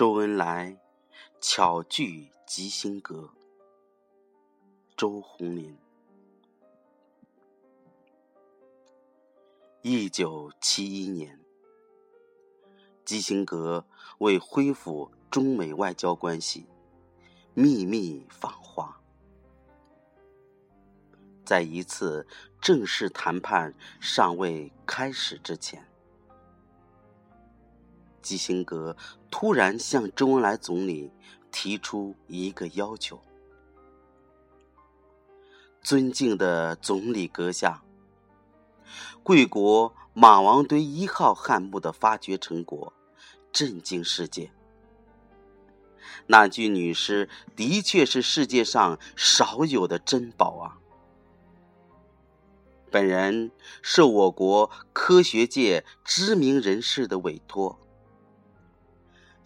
周恩来巧聚吉星阁。周鸿林。一九七一年，基辛格为恢复中美外交关系，秘密访华。在一次正式谈判尚未开始之前。基辛格突然向周恩来总理提出一个要求：“尊敬的总理阁下，贵国马王堆一号汉墓的发掘成果震惊世界。那具女尸的确是世界上少有的珍宝啊！本人受我国科学界知名人士的委托。”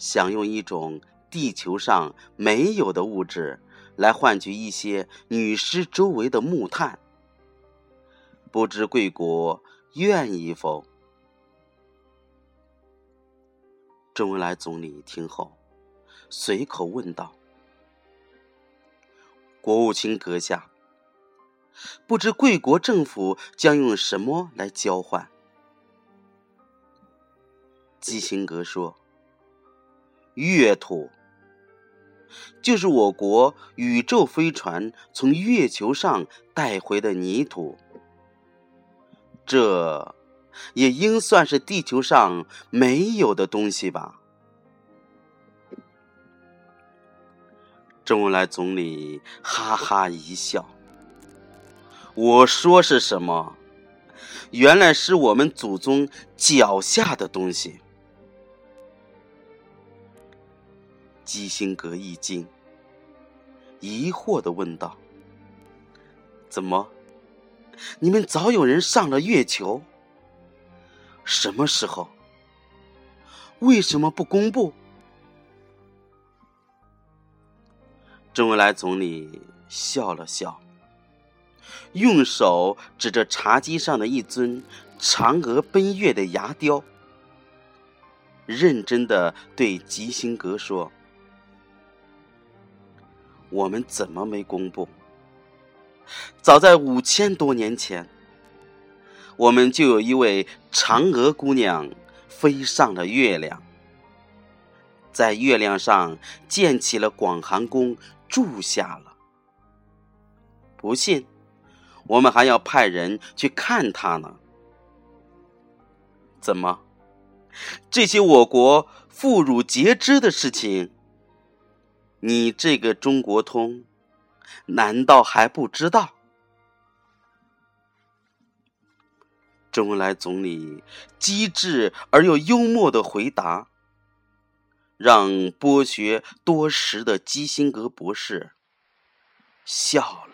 想用一种地球上没有的物质来换取一些女尸周围的木炭，不知贵国愿意否？周恩来总理听后，随口问道：“国务卿阁下，不知贵国政府将用什么来交换？”基辛格说。月土，就是我国宇宙飞船从月球上带回的泥土，这也应算是地球上没有的东西吧？周恩来总理哈哈一笑：“我说是什么？原来是我们祖宗脚下的东西。”基辛格一惊，疑惑的问道：“怎么，你们早有人上了月球？什么时候？为什么不公布？”周恩来总理笑了笑，用手指着茶几上的一尊嫦娥奔月的牙雕，认真的对基辛格说。我们怎么没公布？早在五千多年前，我们就有一位嫦娥姑娘飞上了月亮，在月亮上建起了广寒宫，住下了。不信，我们还要派人去看她呢。怎么，这些我国妇孺皆知的事情？你这个中国通，难道还不知道？周恩来总理机智而又幽默的回答，让博学多识的基辛格博士笑了。